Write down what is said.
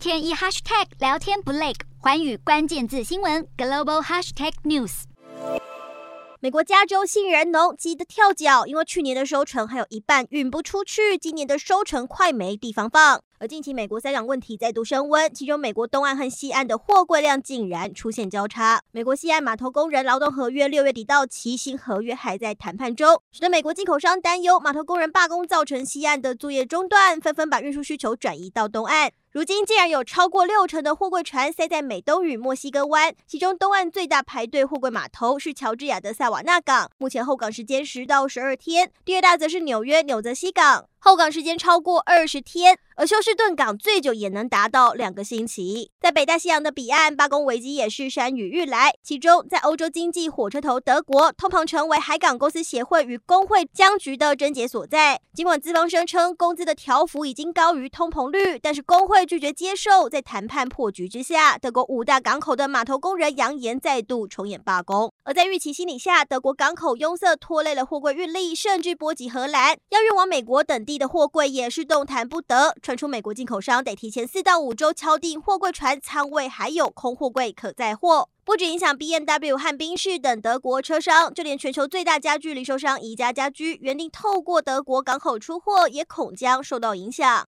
天一 hashtag 聊天不累，寰宇关键字新闻 global hashtag news。美国加州杏仁农急得跳脚，因为去年的收成还有一半运不出去，今年的收成快没地方放。而近期美国三港问题再度升温，其中美国东岸和西岸的货柜量竟然出现交叉。美国西岸码头工人劳动合约六月底到期，新合约还在谈判中，使得美国进口商担忧码头工人罢工造成西岸的作业中断，纷纷把运输需求转移到东岸。如今竟然有超过六成的货柜船塞在美东与墨西哥湾，其中东岸最大排队货柜码头是乔治亚的萨瓦纳港，目前候港时间十到十二天。第二大则是纽约纽泽西港。候港时间超过二十天，而休斯顿港最久也能达到两个星期。在北大西洋的彼岸，罢工危机也是山雨欲来。其中，在欧洲经济火车头德国，通膨成为海港公司协会与工会僵局的症结所在。尽管资方声称工资的调幅已经高于通膨率，但是工会拒绝接受。在谈判破局之下，德国五大港口的码头工人扬言再度重演罢工。而在预期心理下，德国港口拥塞拖累了货柜运力，甚至波及荷兰，要运往美国等的货柜也是动弹不得。传出美国进口商得提前四到五周敲定货柜船仓位，还有空货柜可载货。不止影响 BMW 和宾士等德国车商，就连全球最大家具零售商宜家家居，原定透过德国港口出货，也恐将受到影响。